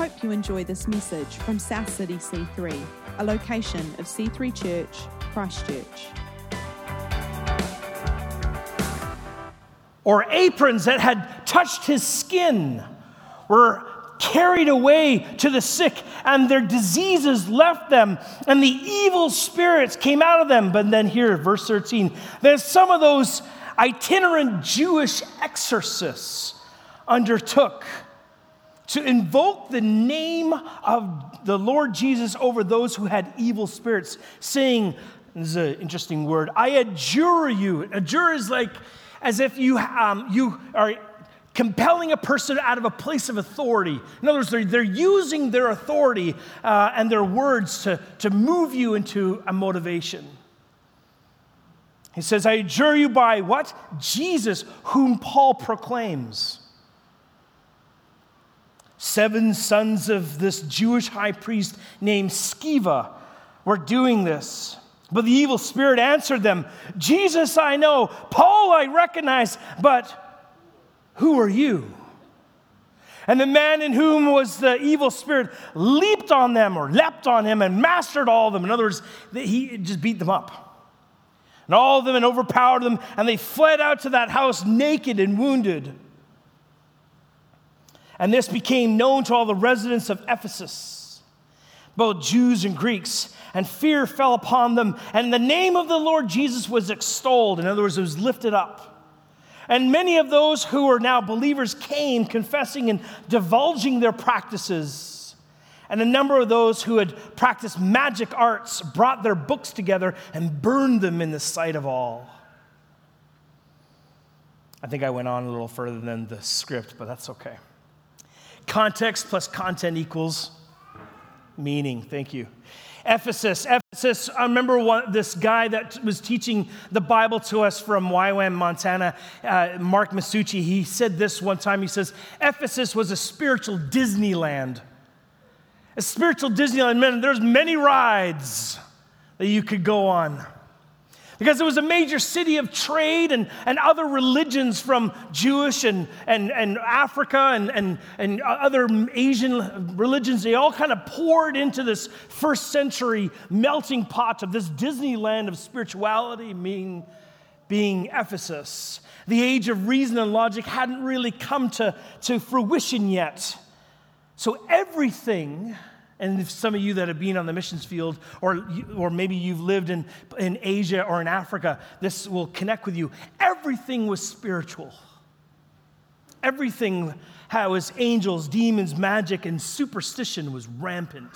hope you enjoy this message from South City C3, a location of C3 Church, Christchurch. Or aprons that had touched his skin were carried away to the sick, and their diseases left them, and the evil spirits came out of them. But then here, verse 13, there's some of those itinerant Jewish exorcists undertook to invoke the name of the Lord Jesus over those who had evil spirits, saying, this is an interesting word, I adjure you. Adjure is like as if you, um, you are compelling a person out of a place of authority. In other words, they're, they're using their authority uh, and their words to, to move you into a motivation. He says, I adjure you by what? Jesus, whom Paul proclaims. Seven sons of this Jewish high priest named Sceva were doing this. But the evil spirit answered them Jesus I know, Paul I recognize, but who are you? And the man in whom was the evil spirit leaped on them or leapt on him and mastered all of them. In other words, he just beat them up. And all of them and overpowered them, and they fled out to that house naked and wounded. And this became known to all the residents of Ephesus, both Jews and Greeks. And fear fell upon them, and the name of the Lord Jesus was extolled. In other words, it was lifted up. And many of those who are now believers came confessing and divulging their practices. And a number of those who had practiced magic arts brought their books together and burned them in the sight of all. I think I went on a little further than the script, but that's okay. Context plus content equals meaning. Thank you. Ephesus. Ephesus, I remember one, this guy that was teaching the Bible to us from YWAM, Montana, uh, Mark Masucci. He said this one time. He says, Ephesus was a spiritual Disneyland. A spiritual Disneyland. Man, there's many rides that you could go on because it was a major city of trade and, and other religions from Jewish and, and, and Africa and, and, and other Asian religions. They all kind of poured into this first century melting pot of this Disneyland of spirituality, being, being Ephesus. The age of reason and logic hadn't really come to, to fruition yet. So everything and if some of you that have been on the missions field, or, or maybe you've lived in, in Asia or in Africa, this will connect with you. Everything was spiritual. Everything how was angels, demons, magic, and superstition was rampant.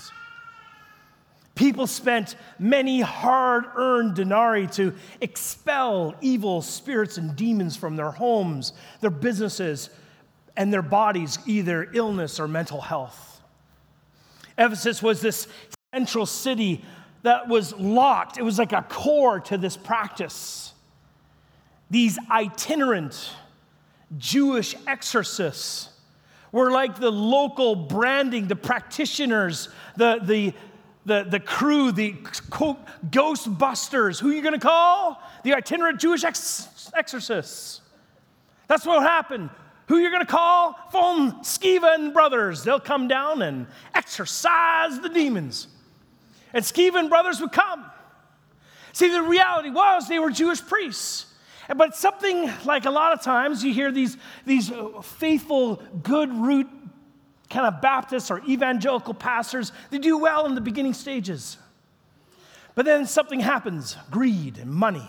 People spent many hard earned denarii to expel evil spirits and demons from their homes, their businesses, and their bodies, either illness or mental health. Ephesus was this central city that was locked, it was like a core to this practice. These itinerant Jewish exorcists were like the local branding, the practitioners, the, the, the, the crew, the quote, ghostbusters. Who are you going to call? The itinerant Jewish ex- exorcists. That's what happened. Who you're going to call? Phone Sceva and brothers. They'll come down and exorcise the demons. And Sceva and brothers would come. See, the reality was they were Jewish priests. But something like a lot of times you hear these, these faithful, good root kind of Baptists or evangelical pastors, they do well in the beginning stages. But then something happens greed and money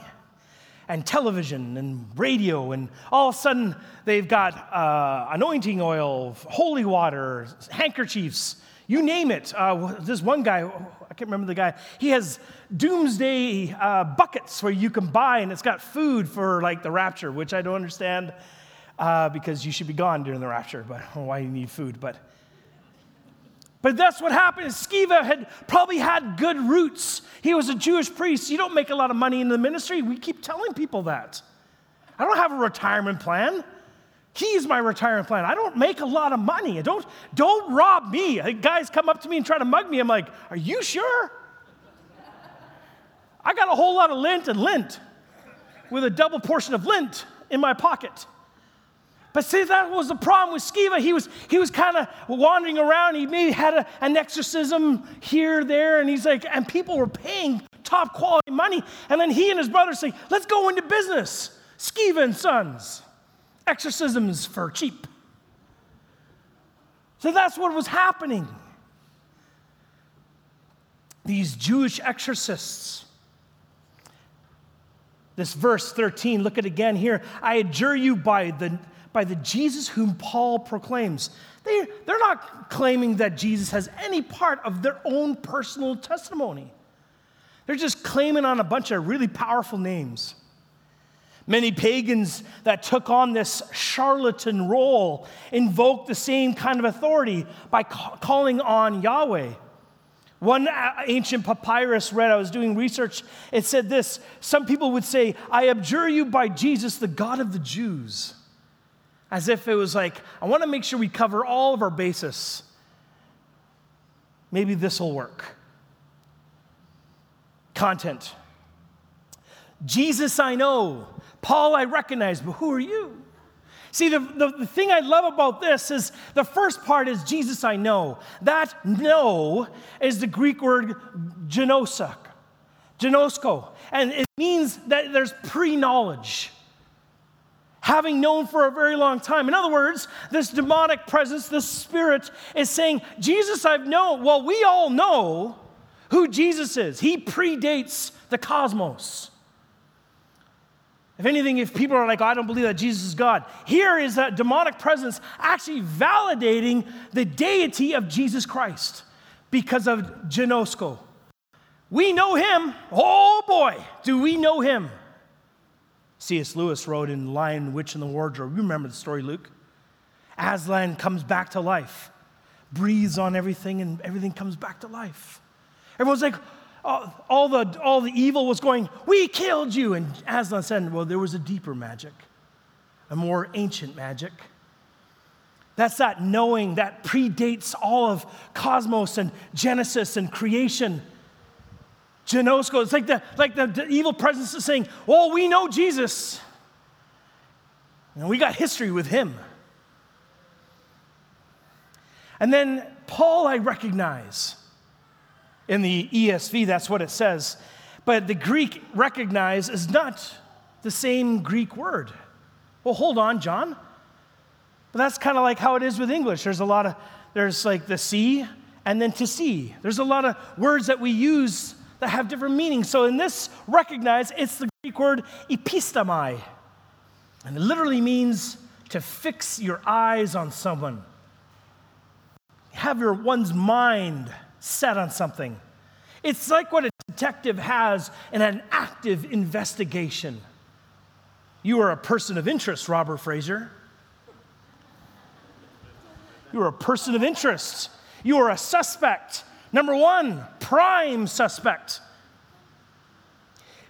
and television and radio, and all of a sudden they've got uh, anointing oil, holy water, handkerchiefs, you name it. Uh, this one guy, I can't remember the guy, he has doomsday uh, buckets where you can buy, and it's got food for like the rapture, which I don't understand uh, because you should be gone during the rapture, but why you need food. But but that's what happened. Sceva had probably had good roots. He was a Jewish priest. You don't make a lot of money in the ministry. We keep telling people that. I don't have a retirement plan. He's my retirement plan. I don't make a lot of money. Don't, don't rob me. Uh, guys come up to me and try to mug me. I'm like, Are you sure? I got a whole lot of lint and lint with a double portion of lint in my pocket. But see, that was the problem with Sceva. He was, he was kind of wandering around. He maybe had a, an exorcism here, there, and he's like, and people were paying top quality money. And then he and his brother say, let's go into business. Sceva and Sons, exorcisms for cheap. So that's what was happening. These Jewish exorcists. This verse 13, look at it again here. I adjure you by the by the Jesus whom Paul proclaims. They, they're not claiming that Jesus has any part of their own personal testimony. They're just claiming on a bunch of really powerful names. Many pagans that took on this charlatan role invoked the same kind of authority by ca- calling on Yahweh. One uh, ancient papyrus read, I was doing research, it said this Some people would say, I abjure you by Jesus, the God of the Jews as if it was like, I want to make sure we cover all of our bases. Maybe this will work. Content. Jesus, I know. Paul, I recognize, but who are you? See, the, the, the, thing I love about this is the first part is Jesus, I know. That know is the Greek word genosak, genosko, and it means that there's pre knowledge having known for a very long time. In other words, this demonic presence, this spirit is saying, Jesus, I've known. Well, we all know who Jesus is. He predates the cosmos. If anything, if people are like, oh, I don't believe that Jesus is God, here is that demonic presence actually validating the deity of Jesus Christ because of Genosko. We know him. Oh boy, do we know him. C.S. Lewis wrote in Lion, Witch, and the Wardrobe. You remember the story, Luke? Aslan comes back to life, breathes on everything, and everything comes back to life. Everyone's like, all, all, the, all the evil was going, We killed you. And Aslan said, Well, there was a deeper magic, a more ancient magic. That's that knowing that predates all of cosmos and Genesis and creation. Genosko. It's like the, like the, the evil presence is saying, Oh, we know Jesus. And we got history with him. And then Paul, I recognize. In the ESV, that's what it says. But the Greek recognize is not the same Greek word. Well, hold on, John. But that's kind of like how it is with English. There's a lot of, there's like the see and then to see. There's a lot of words that we use that have different meanings. So in this, recognize it's the Greek word epistemai. And it literally means to fix your eyes on someone. Have your one's mind set on something. It's like what a detective has in an active investigation. You are a person of interest, Robert Fraser. You are a person of interest. You are a suspect. Number one, prime suspect.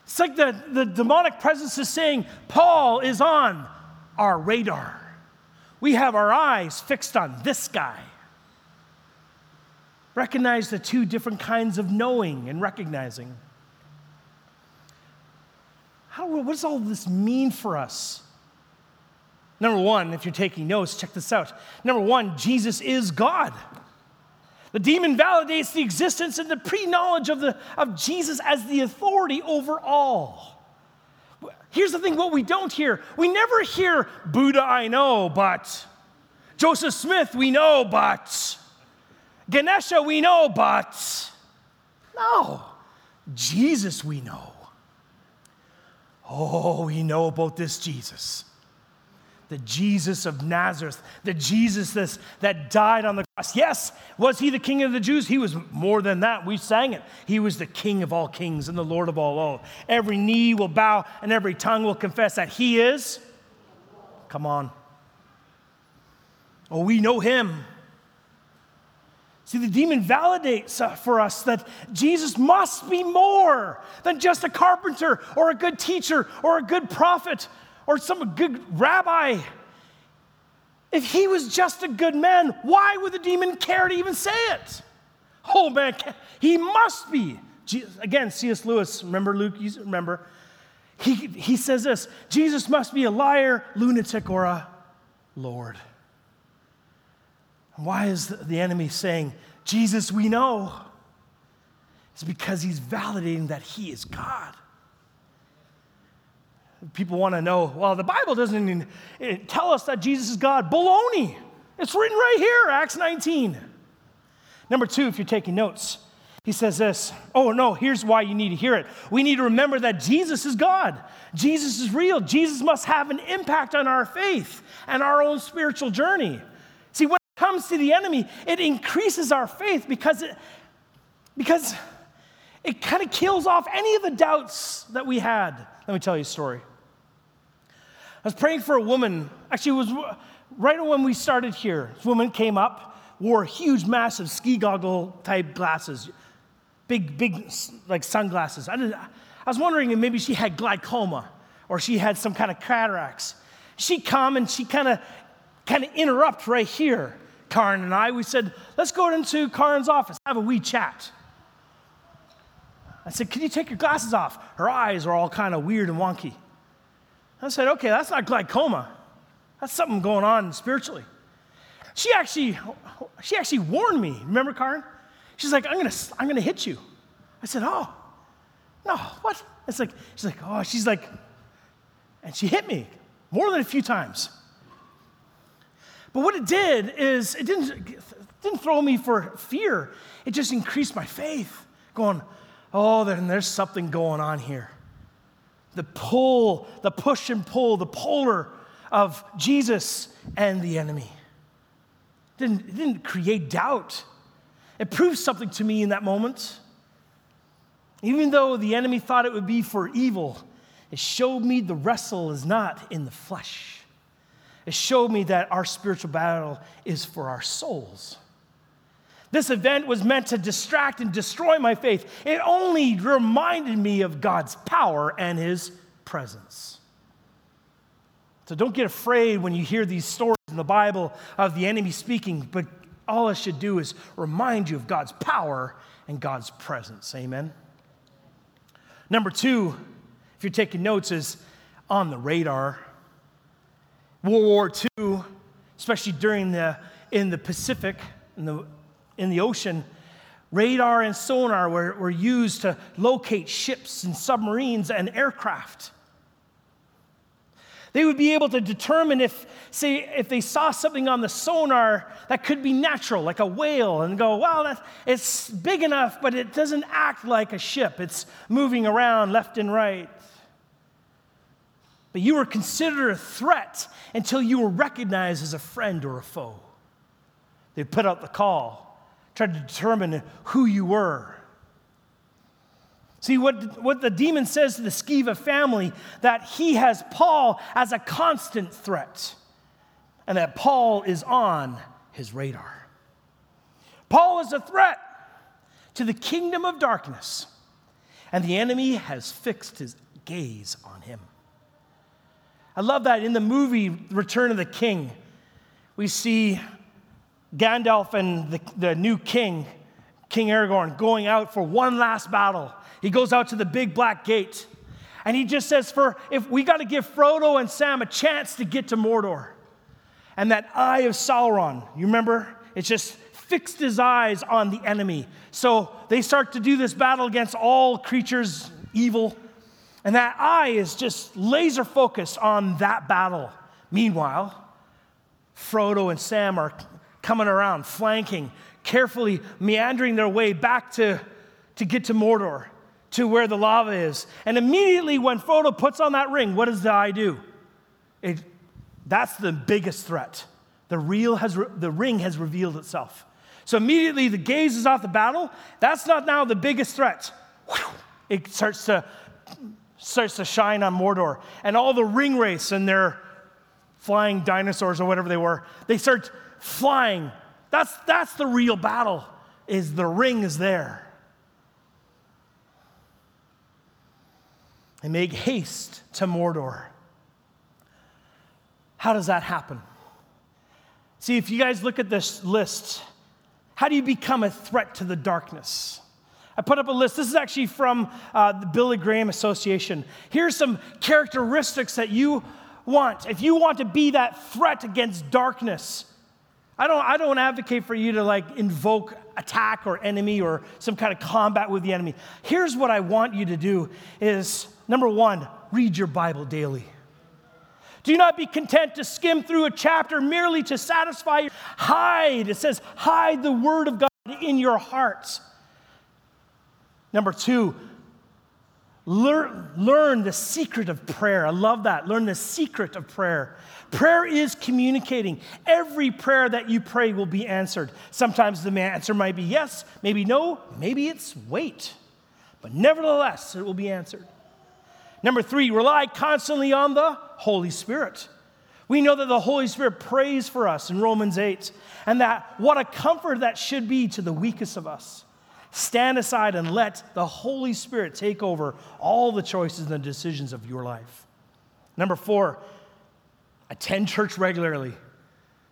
It's like the, the demonic presence is saying, Paul is on our radar. We have our eyes fixed on this guy. Recognize the two different kinds of knowing and recognizing. How, what does all this mean for us? Number one, if you're taking notes, check this out. Number one, Jesus is God. The demon validates the existence and the pre knowledge of, of Jesus as the authority over all. Here's the thing what we don't hear we never hear Buddha, I know, but. Joseph Smith, we know, but. Ganesha, we know, but. No, Jesus, we know. Oh, we know about this Jesus the Jesus of Nazareth, the Jesus that died on the cross. Yes, was he the king of the Jews? He was more than that. We sang it. He was the king of all kings and the Lord of all lords. Every knee will bow and every tongue will confess that he is. Come on. Oh, we know him. See, the demon validates uh, for us that Jesus must be more than just a carpenter or a good teacher or a good prophet or some good rabbi. If he was just a good man, why would the demon care to even say it? Oh man, he must be. Jesus, Again, C.S. Lewis, remember Luke? Remember? He, he says this Jesus must be a liar, lunatic, or a Lord. Why is the enemy saying, Jesus, we know? It's because he's validating that he is God. People want to know, well, the Bible doesn't even tell us that Jesus is God. Baloney. It's written right here, Acts 19. Number two, if you're taking notes, he says this Oh, no, here's why you need to hear it. We need to remember that Jesus is God. Jesus is real. Jesus must have an impact on our faith and our own spiritual journey. See, when it comes to the enemy, it increases our faith because it, because it kind of kills off any of the doubts that we had. Let me tell you a story. I was praying for a woman. Actually, it was right when we started here. This woman came up, wore huge, massive ski goggle type glasses, big, big, like sunglasses. I, I was wondering if maybe she had glaucoma or she had some kind of cataracts. She come and she kind of, kind of interrupt right here. Karen and I, we said, let's go into Karen's office, have a wee chat. I said, Can you take your glasses off? Her eyes are all kind of weird and wonky. I said, Okay, that's not glaucoma. That's something going on spiritually. She actually, she actually warned me. Remember, Karen? She's like, I'm gonna, I'm gonna hit you. I said, Oh, no, what? It's like, she's like, oh, she's like, and she hit me more than a few times. But what it did is it didn't, it didn't throw me for fear. It just increased my faith, going, oh, then there's something going on here. The pull, the push and pull, the polar of Jesus and the enemy. It didn't, it didn't create doubt. It proved something to me in that moment. Even though the enemy thought it would be for evil, it showed me the wrestle is not in the flesh. It showed me that our spiritual battle is for our souls. This event was meant to distract and destroy my faith. It only reminded me of God's power and His presence. So don't get afraid when you hear these stories in the Bible of the enemy speaking, but all it should do is remind you of God's power and God's presence. Amen. Number two, if you're taking notes, is on the radar. World War II, especially during the in the Pacific, in the in the ocean, radar and sonar were, were used to locate ships and submarines and aircraft. They would be able to determine if, say, if they saw something on the sonar that could be natural, like a whale, and go, well, it's big enough, but it doesn't act like a ship. It's moving around left and right. But you were considered a threat until you were recognized as a friend or a foe. They put out the call tried to determine who you were. See, what, what the demon says to the Sceva family, that he has Paul as a constant threat, and that Paul is on his radar. Paul is a threat to the kingdom of darkness, and the enemy has fixed his gaze on him. I love that in the movie Return of the King, we see Gandalf and the, the new king, King Aragorn, going out for one last battle. He goes out to the big black gate. And he just says, for if we got to give Frodo and Sam a chance to get to Mordor. And that eye of Sauron, you remember? It's just fixed his eyes on the enemy. So they start to do this battle against all creatures evil. And that eye is just laser focused on that battle. Meanwhile, Frodo and Sam are coming around, flanking, carefully meandering their way back to, to get to Mordor, to where the lava is. And immediately when Frodo puts on that ring, what does the eye do? It, that's the biggest threat. The, real has re- the ring has revealed itself. So immediately the gaze is off the battle. That's not now the biggest threat. It starts to, starts to shine on Mordor. And all the Ringwraiths and their flying dinosaurs or whatever they were, they start flying. That's, that's the real battle, is the ring is there. And make haste to Mordor. How does that happen? See, if you guys look at this list, how do you become a threat to the darkness? I put up a list. This is actually from uh, the Billy Graham Association. Here's some characteristics that you want, if you want to be that threat against darkness, I don't, I don't advocate for you to like invoke attack or enemy or some kind of combat with the enemy. Here's what I want you to do is number one, read your Bible daily. Do not be content to skim through a chapter merely to satisfy your hide. It says, hide the word of God in your hearts. Number two, learn, learn the secret of prayer. I love that. Learn the secret of prayer. Prayer is communicating. Every prayer that you pray will be answered. Sometimes the answer might be yes, maybe no, maybe it's wait. But nevertheless, it will be answered. Number three, rely constantly on the Holy Spirit. We know that the Holy Spirit prays for us in Romans 8, and that what a comfort that should be to the weakest of us. Stand aside and let the Holy Spirit take over all the choices and decisions of your life. Number four, attend church regularly.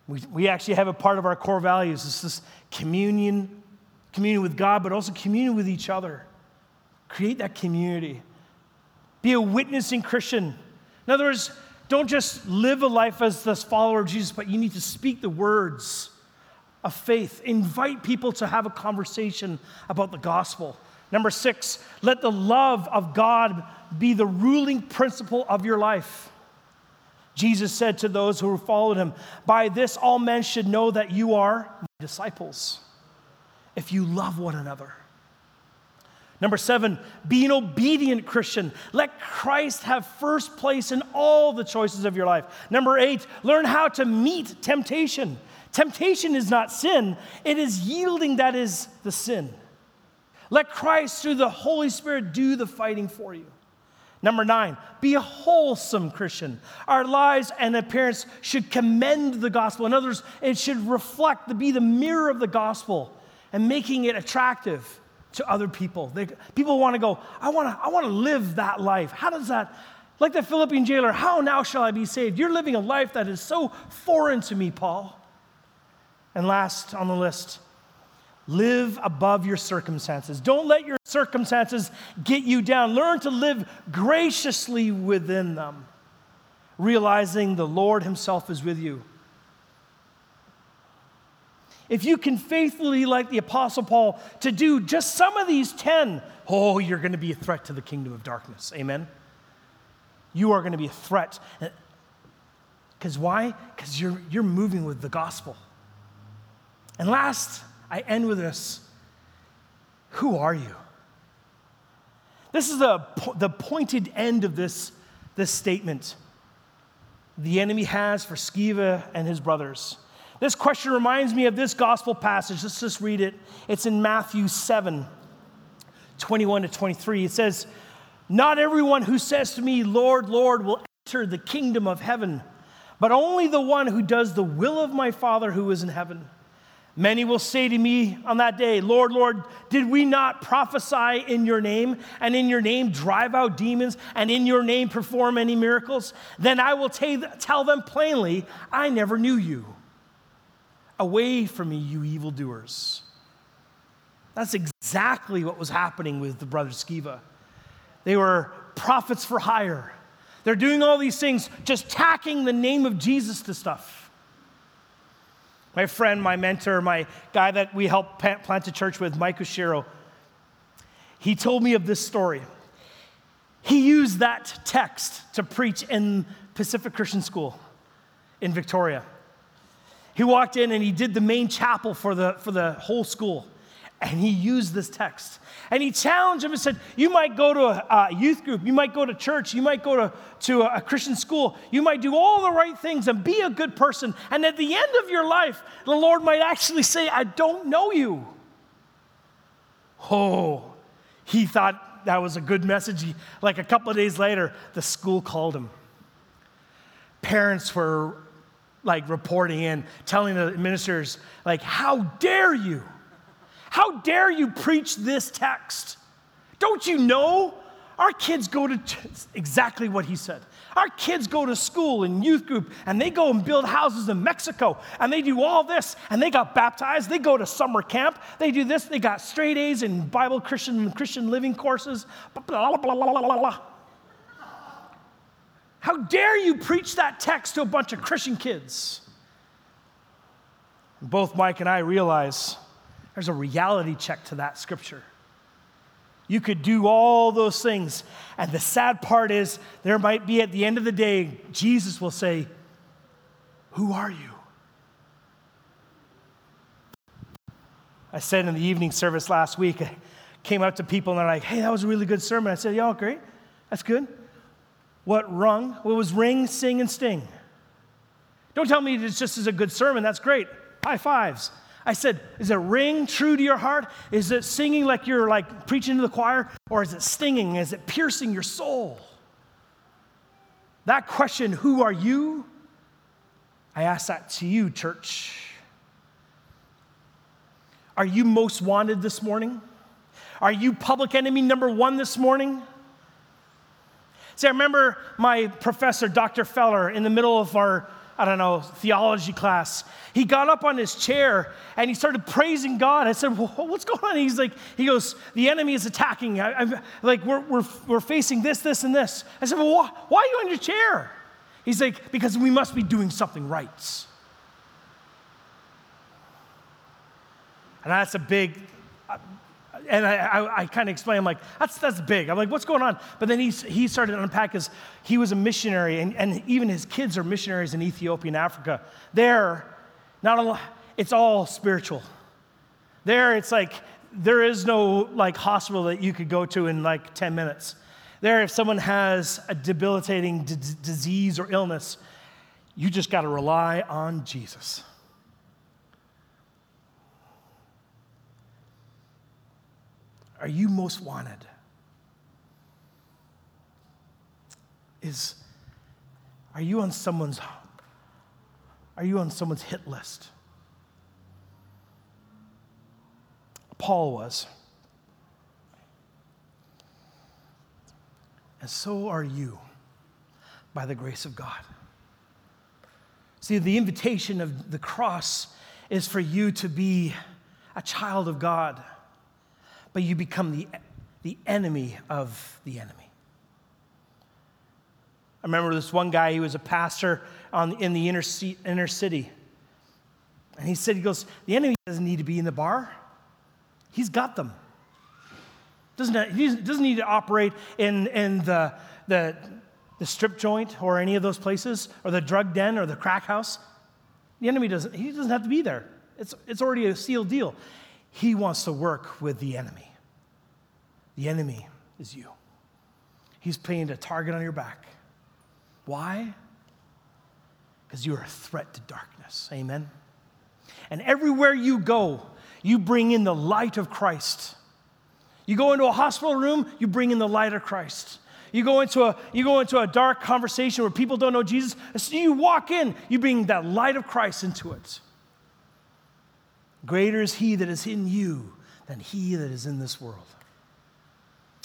We, we actually have a part of our core values. It's this communion, communion with God, but also communion with each other. Create that community. Be a witnessing Christian. In other words, don't just live a life as this follower of Jesus, but you need to speak the words of faith. Invite people to have a conversation about the gospel. Number six, let the love of God be the ruling principle of your life. Jesus said to those who followed him, By this all men should know that you are my disciples, if you love one another. Number seven, be an obedient Christian. Let Christ have first place in all the choices of your life. Number eight, learn how to meet temptation. Temptation is not sin, it is yielding that is the sin. Let Christ, through the Holy Spirit, do the fighting for you. Number nine, be a wholesome Christian. Our lives and appearance should commend the gospel. In other words, it should reflect, be the mirror of the gospel and making it attractive to other people. They, people want to go, I want to I want to live that life. How does that, like the Philippian jailer, how now shall I be saved? You're living a life that is so foreign to me, Paul. And last on the list, Live above your circumstances. Don't let your circumstances get you down. Learn to live graciously within them, realizing the Lord Himself is with you. If you can faithfully, like the Apostle Paul, to do just some of these 10, oh, you're going to be a threat to the kingdom of darkness. Amen? You are going to be a threat. Because why? Because you're, you're moving with the gospel. And last, I end with this Who are you? This is the, the pointed end of this, this statement the enemy has for Sceva and his brothers. This question reminds me of this gospel passage. Let's just read it. It's in Matthew 7 21 to 23. It says, Not everyone who says to me, Lord, Lord, will enter the kingdom of heaven, but only the one who does the will of my Father who is in heaven. Many will say to me on that day, Lord, Lord, did we not prophesy in your name, and in your name drive out demons, and in your name perform any miracles? Then I will t- tell them plainly, I never knew you. Away from me, you evildoers. That's exactly what was happening with the brother Sceva. They were prophets for hire. They're doing all these things, just tacking the name of Jesus to stuff. My friend, my mentor, my guy that we helped plant a church with, Mike Oshiro, he told me of this story. He used that text to preach in Pacific Christian School in Victoria. He walked in and he did the main chapel for the, for the whole school and he used this text. And he challenged him and said, You might go to a, youth group, you might go to church, you might go to, to a, a Christian school, you might do all the right things and be a good person. And at the end of your life, the Lord might actually say, I don't know you. Oh, he thought that was a good message. He, like a couple of days later, the school called him. Parents were like reporting in, telling the ministers, like, how dare you? How dare you preach this text? Don't you know? Our kids go to exactly what he said. Our kids go to school and youth group and they go and build houses in Mexico and they do all this and they got baptized. They go to summer camp. They do this. They got straight A's in Bible Christian Christian living courses. Blah, blah, blah, How dare you preach that text to a bunch of Christian kids? Both Mike and I realize there's a reality check to that scripture. You could do all those things. And the sad part is, there might be at the end of the day, Jesus will say, Who are you? I said in the evening service last week, I came up to people and they're like, Hey, that was a really good sermon. I said, Yeah, great. That's good. What rung? What was ring, sing, and sting? Don't tell me it's just as a good sermon. That's great. High fives. I said, is it ring true to your heart? Is it singing like you're like preaching to the choir? Or is it stinging? Is it piercing your soul? That question, who are you? I ask that to you, church. Are you most wanted this morning? Are you public enemy number one this morning? See, I remember my professor, Dr. Feller, in the middle of our I don't know, theology class. He got up on his chair and he started praising God. I said, well, What's going on? He's like, He goes, The enemy is attacking. I, I'm, like, we're, we're, we're facing this, this, and this. I said, Well, why, why are you on your chair? He's like, Because we must be doing something right. And that's a big, and I, I, I kind of explained, I'm like, that's, that's big. I'm like, what's going on? But then he, he started to unpack because he was a missionary, and, and even his kids are missionaries in Ethiopia and Africa. There, not a, it's all spiritual. There, it's like, there is no like hospital that you could go to in like 10 minutes. There, if someone has a debilitating d- disease or illness, you just got to rely on Jesus. Are you most wanted? Is are you on someone's are you on someone's hit list? Paul was. And so are you by the grace of God. See, the invitation of the cross is for you to be a child of God but you become the, the enemy of the enemy. I remember this one guy, he was a pastor on, in the inner, inner city. And he said, he goes, the enemy doesn't need to be in the bar. He's got them. Doesn't, he doesn't need to operate in, in the, the, the strip joint or any of those places or the drug den or the crack house. The enemy doesn't, he doesn't have to be there. It's, it's already a sealed deal. He wants to work with the enemy. The enemy is you. He's playing a target on your back. Why? Because you are a threat to darkness. Amen. And everywhere you go, you bring in the light of Christ. You go into a hospital room, you bring in the light of Christ. You go into a, you go into a dark conversation where people don't know Jesus. As you walk in, you bring that light of Christ into it. Greater is he that is in you than he that is in this world.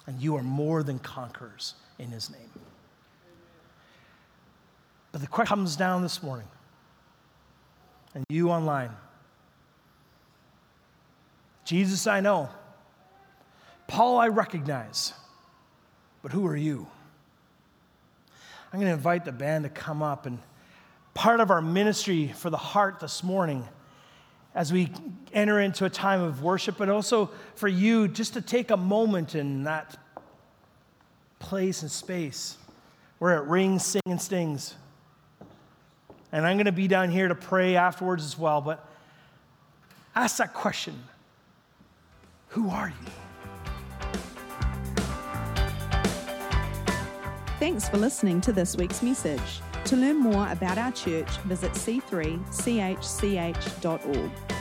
And you are more than conquerors in his name. But the question comes down this morning, and you online. Jesus, I know. Paul, I recognize. But who are you? I'm going to invite the band to come up. And part of our ministry for the heart this morning as we enter into a time of worship, but also for you just to take a moment in that place and space where it rings, sings, and stings. And I'm going to be down here to pray afterwards as well, but ask that question Who are you? Thanks for listening to this week's message. To learn more about our church, visit c3chch.org.